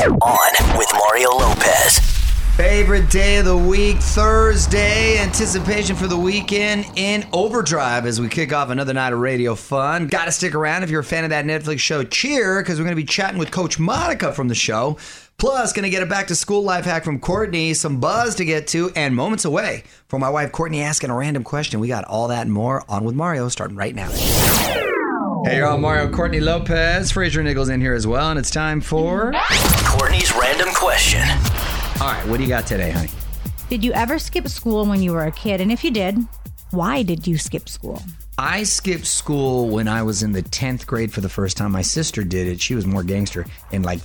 On with Mario Lopez. Favorite day of the week, Thursday. Anticipation for the weekend in overdrive as we kick off another night of radio fun. Got to stick around if you're a fan of that Netflix show Cheer, because we're going to be chatting with Coach Monica from the show. Plus, going to get a back to school life hack from Courtney, some buzz to get to, and moments away from my wife Courtney asking a random question. We got all that and more on with Mario starting right now. Hey, you're on Mario Courtney Lopez. Fraser Nichols in here as well, and it's time for. Courtney's random question. All right, what do you got today, honey? Did you ever skip school when you were a kid? And if you did, why did you skip school? I skipped school when I was in the 10th grade for the first time. My sister did it. She was more gangster in like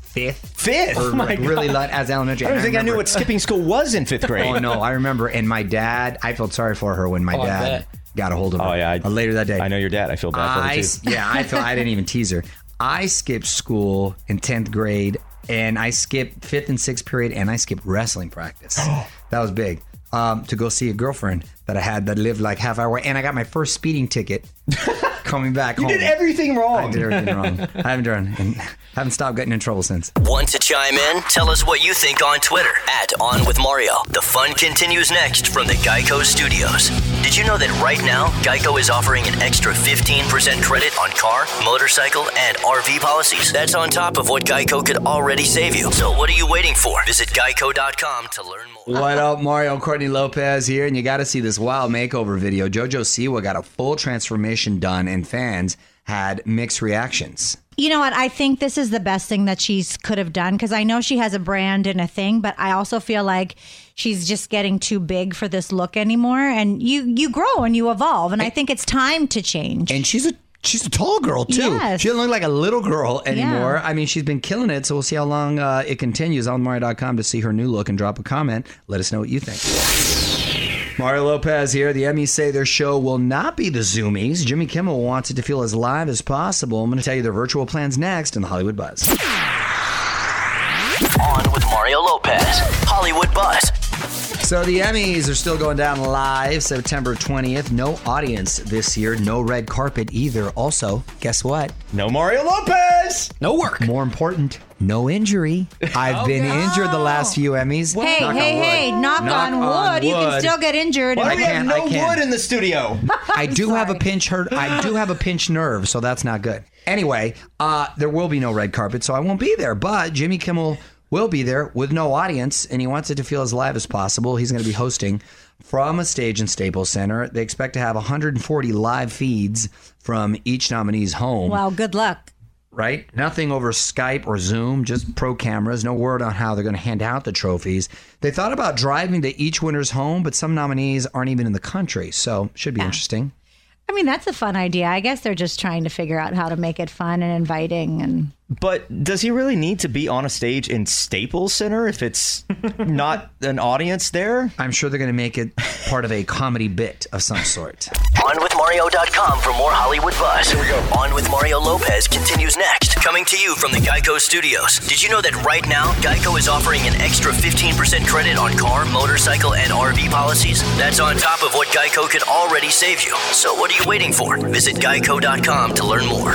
fifth. Fifth? Or Oh my like really God. light as elementary. I don't And think I knew what skipping school was in fifth oh, grade. Oh, no. I remember. And my dad, I felt sorry for her when my Oh, I dad bet. Got a hold of her Oh, yeah, I- uh, later that day. I know your dad. I feel bad for I, him too. yeah, I felt I didn't even tease her. I skipped school in 10th grade and I skipped fifth and sixth period and I skipped wrestling practice. that was big. Um, to go see a girlfriend that I had that lived like half hour away, and I got my first speeding ticket coming back You home. did everything wrong. I wrong. did everything wrong. I haven't done and haven't stopped getting in trouble since. Want to chime in? Tell us what you think on Twitter at On With Mario. The fun continues next from the Geico Studios. Did you know that right now, Geico is offering an extra 15% credit on car, motorcycle, and RV policies? That's on top of what Geico could already save you. So what are you waiting for? Visit geico.com to learn more. What up, Mario Courtney Lopez here, and you got to see this wild makeover video. JoJo Siwa got a full transformation done, and fans had mixed reactions. You know what? I think this is the best thing that she's could have done because I know she has a brand and a thing, but I also feel like she's just getting too big for this look anymore. And you you grow and you evolve, and I think it's time to change. And she's a she's a tall girl too. Yes. She doesn't look like a little girl anymore. Yeah. I mean, she's been killing it. So we'll see how long uh, it continues. On Mario.com to see her new look and drop a comment. Let us know what you think. Mario Lopez here. The Emmys say their show will not be the Zoomies. Jimmy Kimmel wants it to feel as live as possible. I'm going to tell you their virtual plans next in the Hollywood Buzz. So the Emmys are still going down live September 20th. No audience this year, no red carpet either. Also, guess what? No Mario Lopez. No work. More important, no injury. I've been injured the last few Emmys. hey, Knock hey, hey! Knock, Knock on, wood. You can still get injured. Why I do we have no I wood in the studio? I do have a pinch hurt. I do have a pinched nerve, so that's not good. Anyway, uh, there will be no red carpet, so I won't be there. But Jimmy Kimmel will be there with no audience, and he wants it to feel as live as possible. He's going to be hosting from a stage in Staples Center. They expect to have 140 live feeds from each nominee's home. Wow, good luck. right? Nothing over Skype or Zoom, just pro cameras. No word on how they're going to hand out the trophies. They thought about driving to each winner's home, but some nominees aren't even in the country, so should be interesting. I mean, that's a fun idea. I guess they're just trying to figure out how to make it fun and inviting and But does he really need to be on a stage in Staples Center if it's not an audience there? I'm sure they're going to make it part of a comedy bit of some sort. OnWithMario.com for more Hollywood buzz. Here we go. On with Mario Lopez continues next. Coming to you from the Geico Studios. Did you know that right now, Geico is offering an extra 15% credit on car, motorcycle, and RV policies? That's on top of what Geico could already save you. So what are you waiting for? Visit Geico.com to learn more.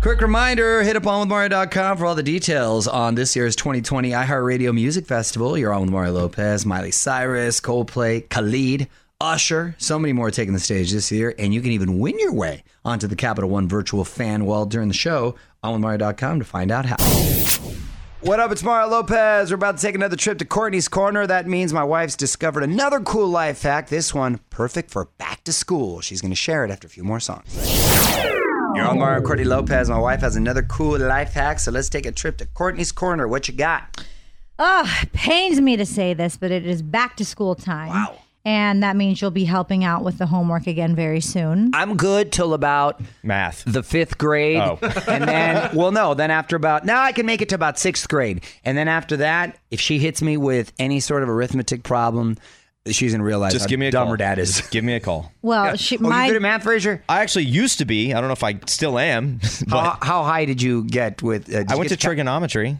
Quick reminder hit up onwithmario.com for all the details on this year's 2020 iHeartRadio Music Festival. You're on with Mario Lopez, Miley Cyrus, Coldplay, Khalid, Usher, so many more taking the stage this year. And you can even win your way onto the Capital One virtual fan wall during the show. OnWithMario.com to find out how. What up? It's Mario Lopez. We're about to take another trip to Courtney's Corner. That means my wife's discovered another cool life hack. This one, perfect for back to school. She's going to share it after a few more songs. You're on Mario Courtney Lopez. My wife has another cool life hack, so let's take a trip to Courtney's Corner. What you got? Oh, pains me to say this, but it is back to school time. Wow. And that means you'll be helping out with the homework again very soon. I'm good till about Math. the fifth grade. Oh. and then, well, no, then after about, now I can make it to about sixth grade. And then after that, if she hits me with any sort of arithmetic problem, she's going to realize Just give me a dumb call. her dad is. Just give me a call. Well, she, Oh, my you good at math, Fraser? I actually used to be. I don't know if I still am. But How, how high did you get with? Uh, did I went to get cal- trigonometry.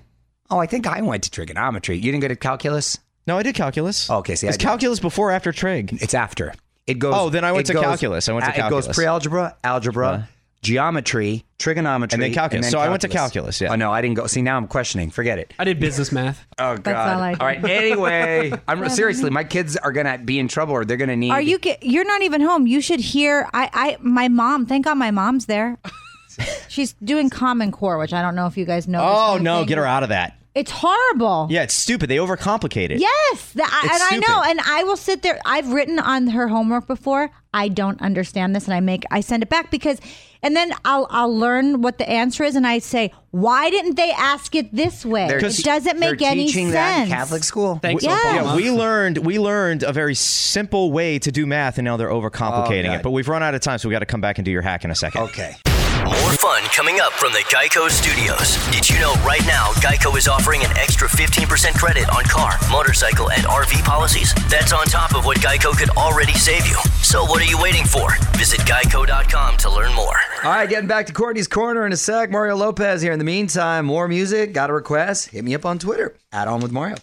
Oh, I think I went to trigonometry. You didn't go to calculus? No, I did calculus. Okay, see, I is did. calculus before or after trig? It's after. It goes. Oh, then I went it to calculus. I went to uh, It goes calculus. pre-algebra, algebra, geometry, trigonometry, And then calculus. So I went to calculus, yeah. Oh no, I didn't go. See, now I'm questioning. Forget it. I did business math. Oh god. all I did. all right. Anyway, I'm seriously. My kids are gonna be in trouble, or they're gonna need. Are you? Get, you're not even home. You should hear. I. I. My mom. Thank God, my mom's there. She's doing Common Core, which I don't know if you guys know. this Oh new no, thing. get her out of that. It's horrible. Yeah, it's stupid. They overcomplicate it. Yes, the, I, and It's I know, and I will sit there. I've written on her homework before. I don't understand this, and I make I send it back because, and then I'll I'll learn what the answer is, and I say, why didn't they ask it this way? They're it doesn't make they're any teaching sense. That in Catholic school. Thanks, Yeah. Obama. Yeah, we learned we learned a very simple way to do math, and now they're overcomplicating Oh, it. But we've run out of time, so we got to come back and do your hack in a second. Okay. More fun coming up from the Geico Studios. Did you know right now Geico is offering an extra 15% credit on car, motorcycle, and RV policies? That's on top of what Geico could already save you. So what are you waiting for? Visit geico.com to learn more. All right, getting back to Courtney's corner in a sec. Mario Lopez here. In the meantime, more music. Got a request? Hit me up on Twitter. Add on with Mario.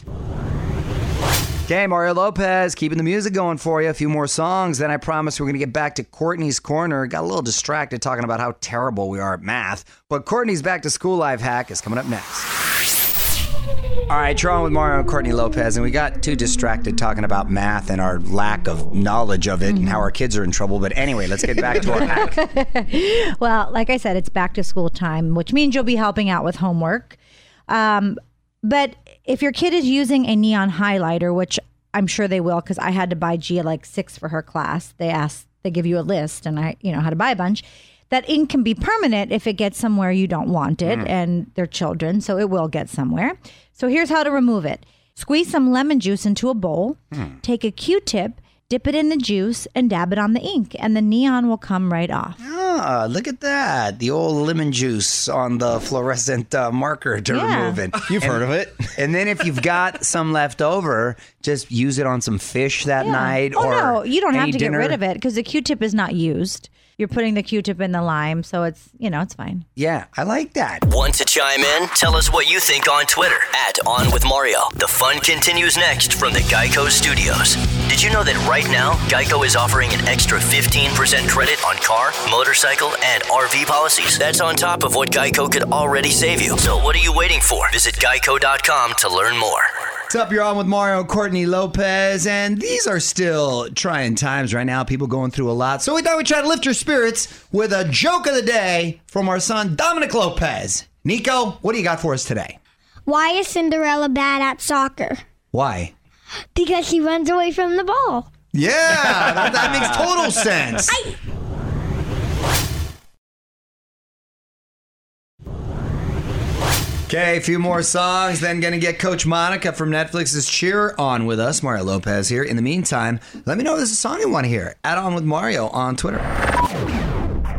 Okay, Mario Lopez, keeping the music going for you. A few more songs, then I promise we're going to get back to Courtney's corner. Got a little distracted talking about how terrible we are at math, but Courtney's back to school life hack is coming up next. All right, you're on with Mario and Courtney Lopez, and we got too distracted talking about math and our lack of knowledge of it and how our kids are in trouble. But anyway, let's get back to our hack. Well, like I said, it's back to school time, which means you'll be helping out with homework. Um, but if your kid is using a neon highlighter, which I'm sure they will, because I had to buy Gia like six for her class. They ask, they give you a list, and I, you know, how to buy a bunch. That ink can be permanent if it gets somewhere you don't want it, mm. and they're children, so it will get somewhere. So here's how to remove it: squeeze some lemon juice into a bowl, hmm. take a Q-tip, dip it in the juice, and dab it on the ink, and the neon will come right off. Ah, look at that. The old lemon juice on the fluorescent uh, marker to Yeah. remove it. You've heard of it. And then if you've got some left over, just use it on some fish that Yeah. night oh, or no, you don't have any to dinner. get rid of it because the Q-tip is not used. You're putting the Q-tip in the lime, so it's you know it's fine. Yeah, I like that. Want to chime in? Tell us what you think on Twitter at On With Mario. The fun continues next from the Geico Studios. Did you know that right now Geico is offering an extra 15% credit on car, motorcycle, and RV policies? That's on top of what Geico could already save you. So what are you waiting for? Visit geico.com to learn more. What's up? You're on with Mario Courtney Lopez, and these are still trying times right now. People going through a lot. So we thought we'd try to lift your spirits with a joke of the day from our son Dominic Lopez. Nico, what do you got for us today? Why is Cinderella bad at soccer? Why? Because she runs away from the ball. Yeah, that, that makes total sense. Okay, a few more songs, then gonna get Coach Monica from Netflix's Cheer on with us. Mario Lopez here. In the meantime, let me know if there's a song you want to hear. Add on with Mario on Twitter.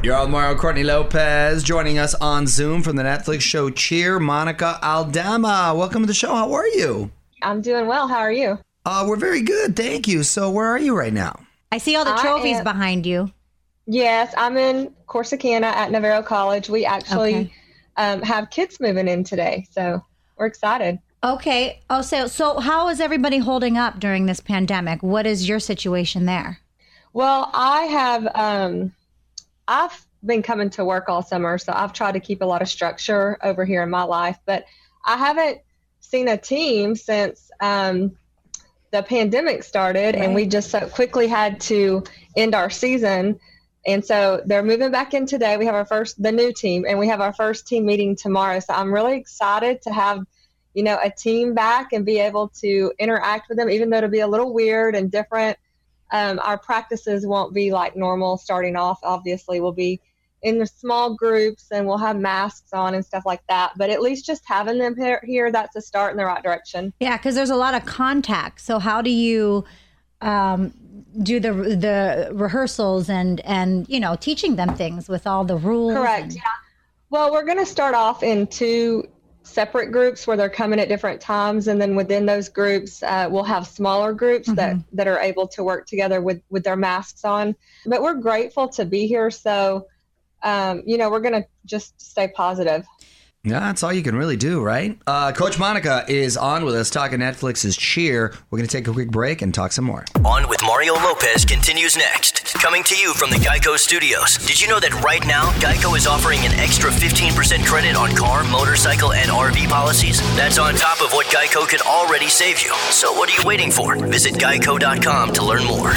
You're on Mario Courtney Lopez joining us on Zoom from the Netflix show Cheer. Monica Aldama, welcome to the show. How are you? I'm doing well. How are you? Uh, we're very good, thank you. So, where are you right now? I see all the trophies am- behind you. Yes, I'm in Corsicana at Navarro College. We actually Okay. um, have kids moving in today, so we're excited. Okay. Oh, so so how is everybody holding up during this pandemic? What is your situation there? Well, I have um, I've been coming to work all summer, so I've tried to keep a lot of structure over here in my life, but I haven't seen a team since um, the pandemic started, and we just so quickly had to end our season. And so they're moving back in today. We have our first, the new team, and we have our first team meeting tomorrow. So I'm really excited to have, you know, a team back and be able to interact with them, even though it'll be a little weird and different. Um, our practices won't be like normal starting off. Obviously, we'll be in the small groups and we'll have masks on and stuff like that. But at least just having them here, here that's a start in the right direction. Yeah, because there's a lot of contact. So how do you um, do the the rehearsals and and you know teaching them things with all the rules? Correct. and- Yeah. Well, we're going to start off in two separate groups where they're coming at different times, and then within those groups, uh, we'll have smaller groups that that are able to work together with with their masks on. But we're grateful to be here, so um, you know we're going to just stay positive. Yeah, that's all you can really do, right? Uh, Coach Monica is on with us talking Netflix's Cheer. We're going to take a quick break and talk some more. On with Mario Lopez continues next. Coming to you from the Geico Studios. Did you know that right now, Geico is offering an extra 15% credit on car, motorcycle, and RV policies? That's on top of what Geico could already save you. So what are you waiting for? Visit geico.com to learn more.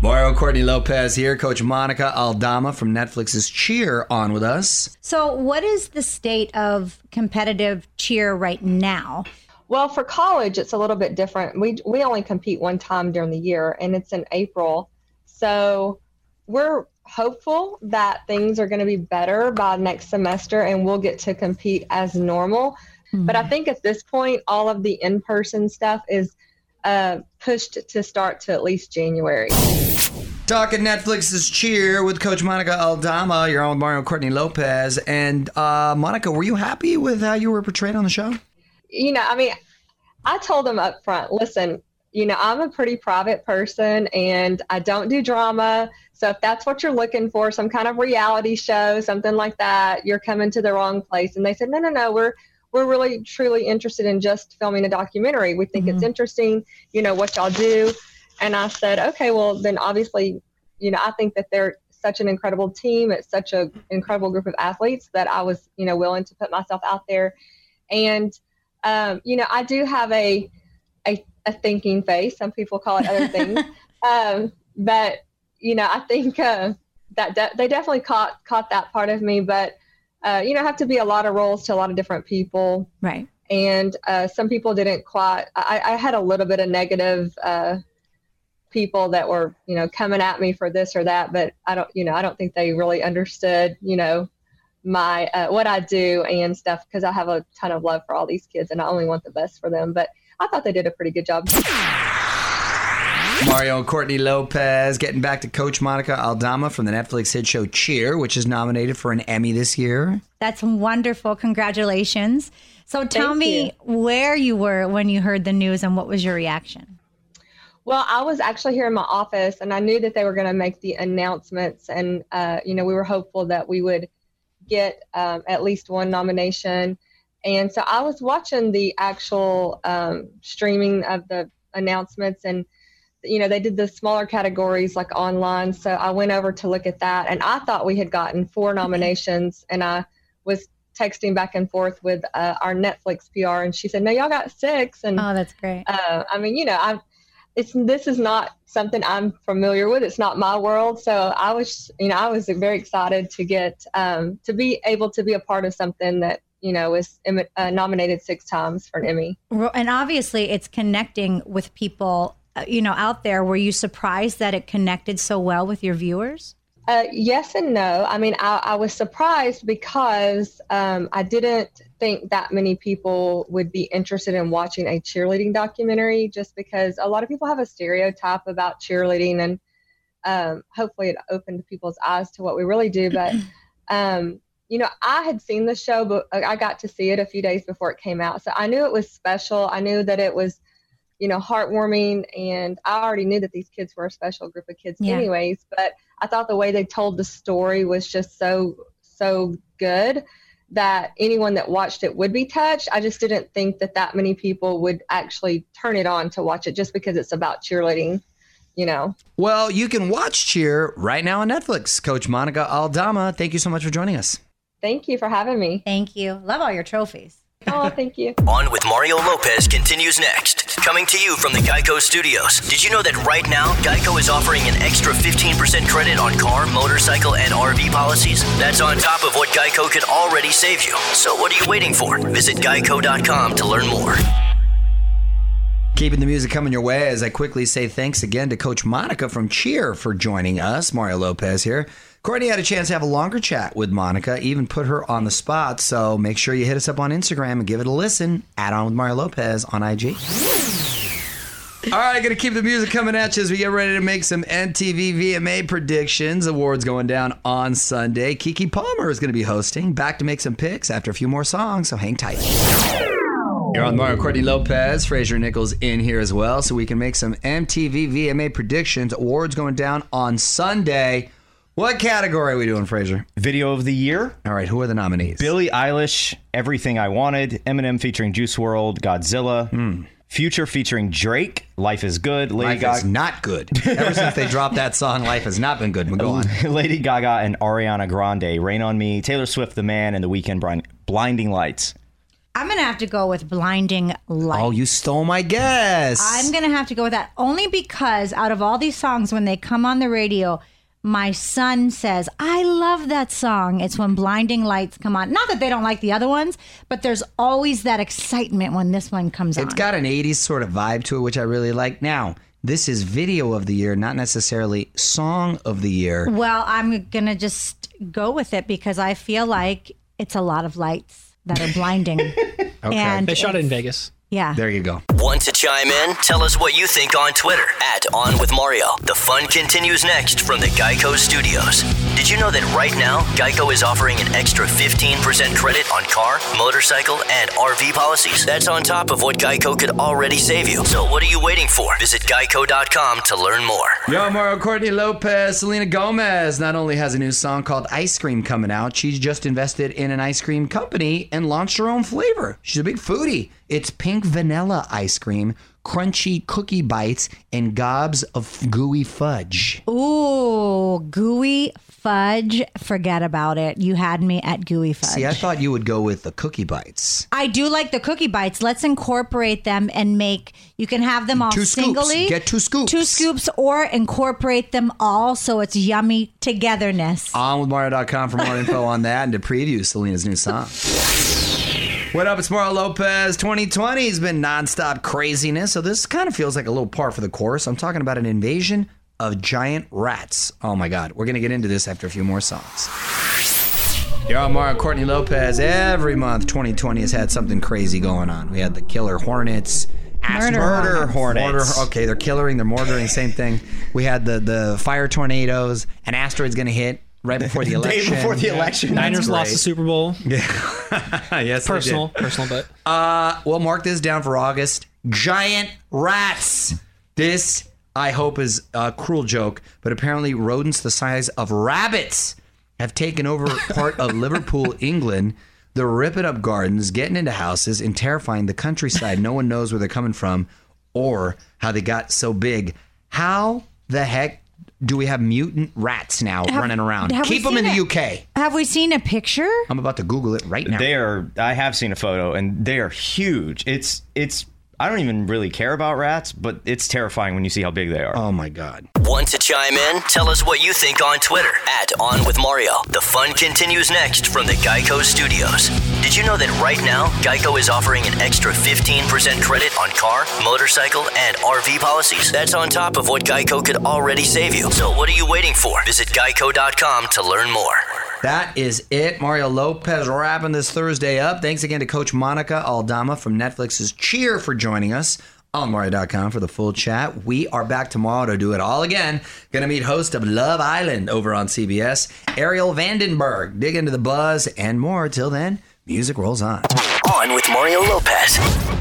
Mario Courtney Lopez here, Coach Monica Aldama from Netflix's Cheer on with us. So, what is the state of competitive cheer right now? Well, for college, it's a little bit different. We we only compete one time during the year, and it's in April. So we're hopeful that things are going to be better by next semester, and we'll get to compete as normal. Mm-hmm. But I think at this point, all of the in-person stuff is uh, pushed to start to at least January. Talking Netflix's Cheer with Coach Monica Aldama. You're on with Mario Courtney Lopez. And uh, Monica, were you happy with how you were portrayed on the show? You know, I mean, I told them up front, listen, you know, I'm a pretty private person and I don't do drama. So if that's what you're looking for, some kind of reality show, something like that, you're coming to the wrong place. And they said, no, no, no, we're we're really truly interested in just filming a documentary. We think mm-hmm. it's interesting, you know, what y'all do. And I said, okay, well, then obviously, you know, I think that they're such an incredible team. It's such an incredible group of athletes that I was, you know, willing to put myself out there. And, um, you know, I do have a, a, a thinking face. Some people call it other things. um, but, you know, I think uh, that de- they definitely caught caught that part of me. But, uh, you know, have to be a lot of roles to a lot of different people. Right. And uh, some people didn't quite, I, I, had a little bit of negative uh, people that were you know coming at me for this or that but i don't you know i don't think they really understood you know my uh, what i do and stuff because i have a ton of love for all these kids and i only want the best for them but i thought they did a pretty good job Mario and Courtney Lopez getting back to Coach Monica Aldama from the Netflix hit show Cheer, which is nominated for an Emmy this year. That's wonderful. Congratulations. So tell Thank me you. where you were when you heard the news and what was your reaction? Well, I was actually here in my office, and I knew that they were going to make the announcements, and uh, you know, we were hopeful that we would get um, at least one nomination. And so I was watching the actual um, streaming of the announcements, and you know, they did the smaller categories like online. So I went over to look at that, and I thought we had gotten four nominations, and I was texting back and forth with uh, our Netflix PR, and she said, "No, y'all got six. And oh, that's great. Uh, I mean, you know, I it's this is not something I'm familiar with. It's not my world. So I was, you know, I was very excited to get um, to be able to be a part of something that you know was uh, nominated six times for an Emmy. And obviously, it's connecting with people, you know, out there. Were you surprised that it connected so well with your viewers? Uh, yes and no. I mean, I, I was surprised because um, I didn't think that many people would be interested in watching a cheerleading documentary just because a lot of people have a stereotype about cheerleading and um, hopefully it opened people's eyes to what we really do. But, um, you know, I had seen the show, but I got to see it a few days before it came out. So I knew it was special. I knew that it was you know, heartwarming. And I already knew that these kids were a special group of kids, yeah. anyways. But I thought the way they told the story was just so, so good that anyone that watched it would be touched. I just didn't think that that many people would actually turn it on to watch it just because it's about cheerleading. You know. Well, you can watch Cheer right now on Netflix. Coach Monica Aldama, thank you so much for joining us. Thank you for having me. Thank you. Love all your trophies. Oh, thank you. On with Mario Lopez continues next. Coming to you from the Geico Studios. Did you know that right now, Geico is offering an extra 15% credit on car, motorcycle, and RV policies? That's on top of what Geico could already save you. So what are you waiting for? Visit geico.com to learn more. Keeping the music coming your way as I quickly say thanks again to Coach Monica from Cheer for joining us. Mario Lopez here. Courtney had a chance to have a longer chat with Monica, even put her on the spot. So make sure you hit us up on Instagram and give it a listen. Add on with Mario Lopez on IG. All right, gonna keep the music coming at you as we get ready to make some MTV VMA predictions. Awards going down on Sunday. Keke Palmer is gonna be hosting. Back to make some picks after a few more songs, so hang tight. You're on Mario Courtney Lopez, Fraser Nichols in here as well, so we can make some MTV VMA predictions. Awards going down on Sunday. What category are we doing, Fraser? Video of the year. All right, who are the nominees? Billie Eilish, Everything I Wanted, Eminem featuring Juice WRLD, Godzilla, hmm. Future featuring Drake, Life is Good, Lady Life is Gaga, not good. Ever since they dropped that song, life has not been good. But go on. Lady Gaga and Ariana Grande, Rain on Me, Taylor Swift, The Man, and The Weeknd, Blind- Blinding Lights. I'm gonna have to go with blinding light. Oh, you stole my guess. I'm gonna have to go with that only because out of all these songs, when they come on the radio, my son says, I love that song. It's when blinding lights come on. Not that they don't like the other ones, but there's always that excitement when this one comes on. It's got an 80s sort of vibe to it, which I really like. Now, this is video of the year, not necessarily song of the year. well, I'm gonna just go with it because I feel like it's a lot of lights that are blinding. And They shot it in Vegas. Yeah. There you go. Want to chime in? Tell us what you think on Twitter at On With Mario. The fun continues next from the Geico Studios. Did you know that right now, Geico is offering an extra 15% credit on car, motorcycle, and RV policies? That's on top of what Geico could already save you. So what are you waiting for? Visit geico.com to learn more. Yo, Mario Courtney Lopez, Selena Gomez not only has a new song called Ice Cream coming out, she's just invested in an ice cream company and launched her own flavor. She's a big foodie. It's pink vanilla ice cream, crunchy cookie bites, and gobs of gooey fudge. Ooh, gooey fudge. Forget about it. You had me at gooey fudge. See, I thought you would go with the cookie bites. I do like the cookie bites. Let's incorporate them and make. You can have them all Two scoops. singly. Get two scoops. Two scoops, or incorporate them all so it's yummy togetherness. On with Mario.com for more info on that and to preview Selena's new song. What up? It's Mario Lopez. 2020 has been nonstop craziness, so this kind of feels like a little par for the course. I'm talking about an invasion of giant rats. Oh my God. We're going to get into this after a few more songs. Yo, I'm Mario Courtney Lopez. Every month, 2020 has had something crazy going on. We had the killer hornets. Murder Murder hornets. Mortar, okay, they're killering, they're mortaring, same thing. We had the the fire tornadoes. An asteroid's going to hit right before the election. Day election. before the election. Niners That's lost great. the Super Bowl. Yeah. yes, they did. Personal, personal, but Uh, well, mark this down for August. Giant rats. This, I hope, is a cruel joke, but apparently rodents the size of rabbits have taken over part of Liverpool, England. They're ripping up gardens, getting into houses, and terrifying the countryside. No one knows where they're coming from or how they got so big. How the heck do we have mutant rats now running around? Keep them in seen the? UK. Have we seen a picture? I'm about to Google it right now. They are. I have seen a photo, and they are huge. It's it's. I don't even really care about rats, but it's terrifying when you see how big they are. oh my God. Want to chime in? Tell us what you think on Twitter at On With Mario. The fun continues next from the Geico Studios. Did you know that right now, Geico is offering an extra 15% credit on car, motorcycle, and RV policies? That's on top of what Geico could already save you. So what are you waiting for? Visit geico.com to learn more. That is it. Mario Lopez wrapping this Thursday up. Thanks again to Coach Monica Aldama from Netflix's Cheer for joining us on Mario.com for the full chat. We are back tomorrow to do it all again. Going to meet host of Love Island over on CBS, Arielle Vandenberg. Dig into the buzz and more. Till then, music rolls on. On with Mario Lopez.